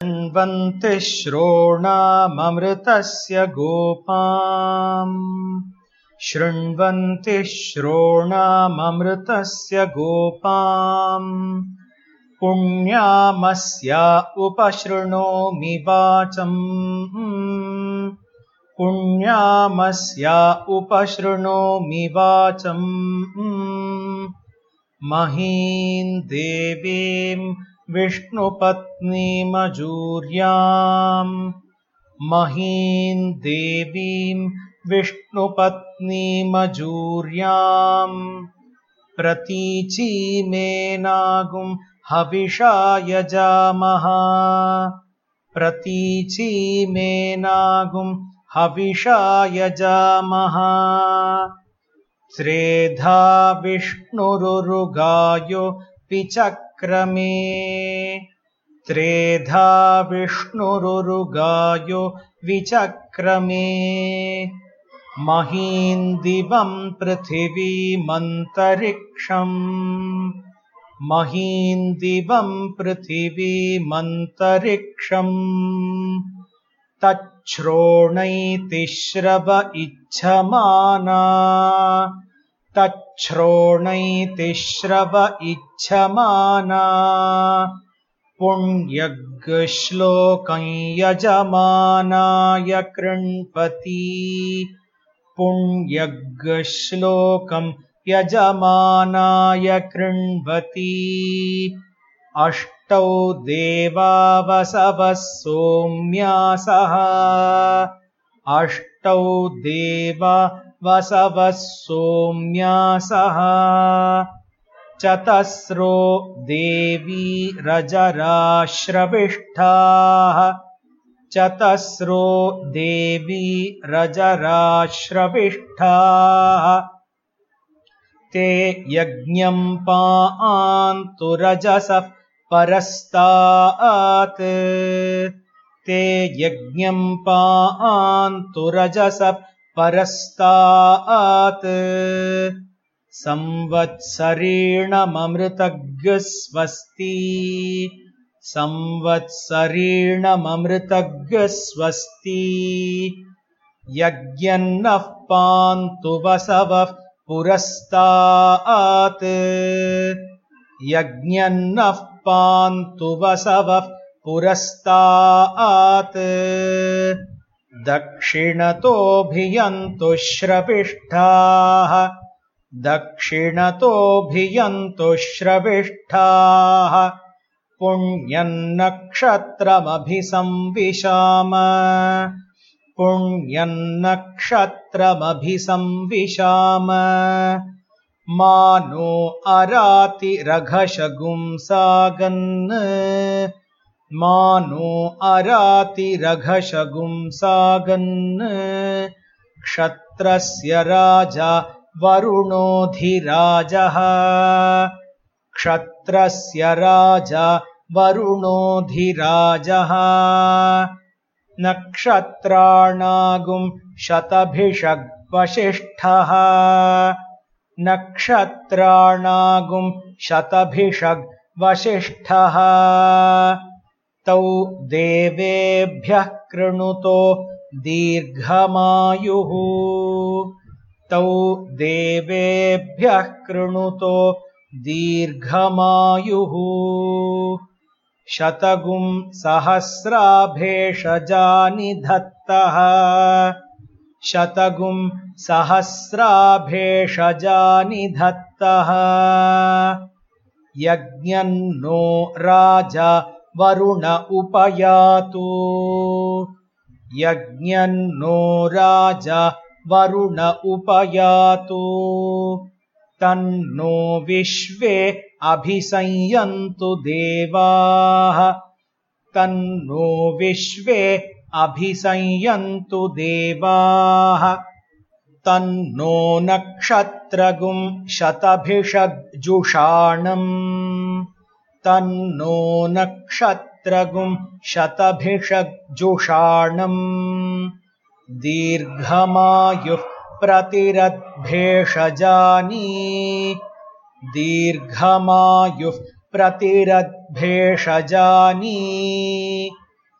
शृण्वन्ति श्रोणाममृतस्य गोपाम्। शृण्वन्ति श्रोणाममृतस्य गोपाम्। पुण्यामस्या उपशृणोमि वाचम्। पुण्यामस्या उपशृणोमि वाचम्। महीं देवीम् विष्णुपत्नीमजूर्याम् महीं देवीम् विष्णुपत्नीमजूर्याम् प्रतीचीमेनागुम् हविषा यजामः प्रतीचीमेनागुम् हविषा यजामः त्रेधा विष्णुरुरुगायो विचक्रमे त्रेधा विष्णुरुरुगायो विचक्रमे महीन्दिवम् पृथिवीमन्तरिक्षम् महीन्दिवम् पृथिवीमन्तरिक्षम् तच्छ्रोणैतिश्रव इच्छमाना तच्छ्रोणैतिश्रव इच्छमाना। पुण्यग्श्लोकं यजमानाय कृण्पति। पुण्यग्श्लोकम् यजमानाय कृण्वति अष्टौ देवावसवः सोम्यासः अष्टौ देवा वसवः सोम्यासः चतस्रो देवी रजराश्रविष्ठाः। चतस्रो देवी रजराश्रविष्ठाः। ते यज्ञम् पान्तु रजसः परस्तात्। ते यज्ञम् पान्तु रजसः परस्तात् संवत्सरेणममृतज्ञस्वस्ति। संवत्सरेणममृतज्ञस्वस्ति। यज्ञन्नः पान्तु वसवः पुरस्तात्। यज्ञन्नः पान्तु वसवः पुरस्तात् दक्षिणतोऽभियन्तु श्रविष्ठाः दक्षिणतोऽभियन्तु श्रविष्ठाः पुण्यन्नक्षत्रमभिसंविशाम। पुण्यन्नक्षत्रमभिसंविशाम। मा नो अरातिरघशगुंसागन् मा नो अरातिरघशगुंसागन् क्षत्रस्य राजा वरुणोऽधिराजः। क्षत्रस्य राजा वरुणोऽधिराजः। नक्षत्राणागुम् शतभिषग्वसिष्ठः नक्षत्राणागुम् शतभिषग्वसिष्ठः तौ देवेभ्यः कृणुतो दीर्घमायुः। तौ देवेभ्यः कृणुतो दीर्घमायुः। शतगुम् सहस्राभेषजानि धत्तः शतगुम् सहस्राभेषजानि धत्तः यज्ञन्नो राजा वरुण उपयातु। यज्ञन्नो राजा वरुण उपयातु। तन्नो विश्वे अभिसंयन्तु देवाः। तन्नो विश्वे अभिसंयन्तु देवाः। तन्नो नक्षत्रगुम् शतभिषग्जुषाणम् तन्नो नक्षत्रगुम् शतभिषग्जुषाणम् दीर्घमायुः प्रतिरद्भेषजानि दीर्घमायुः प्रतिरद्भेषजानि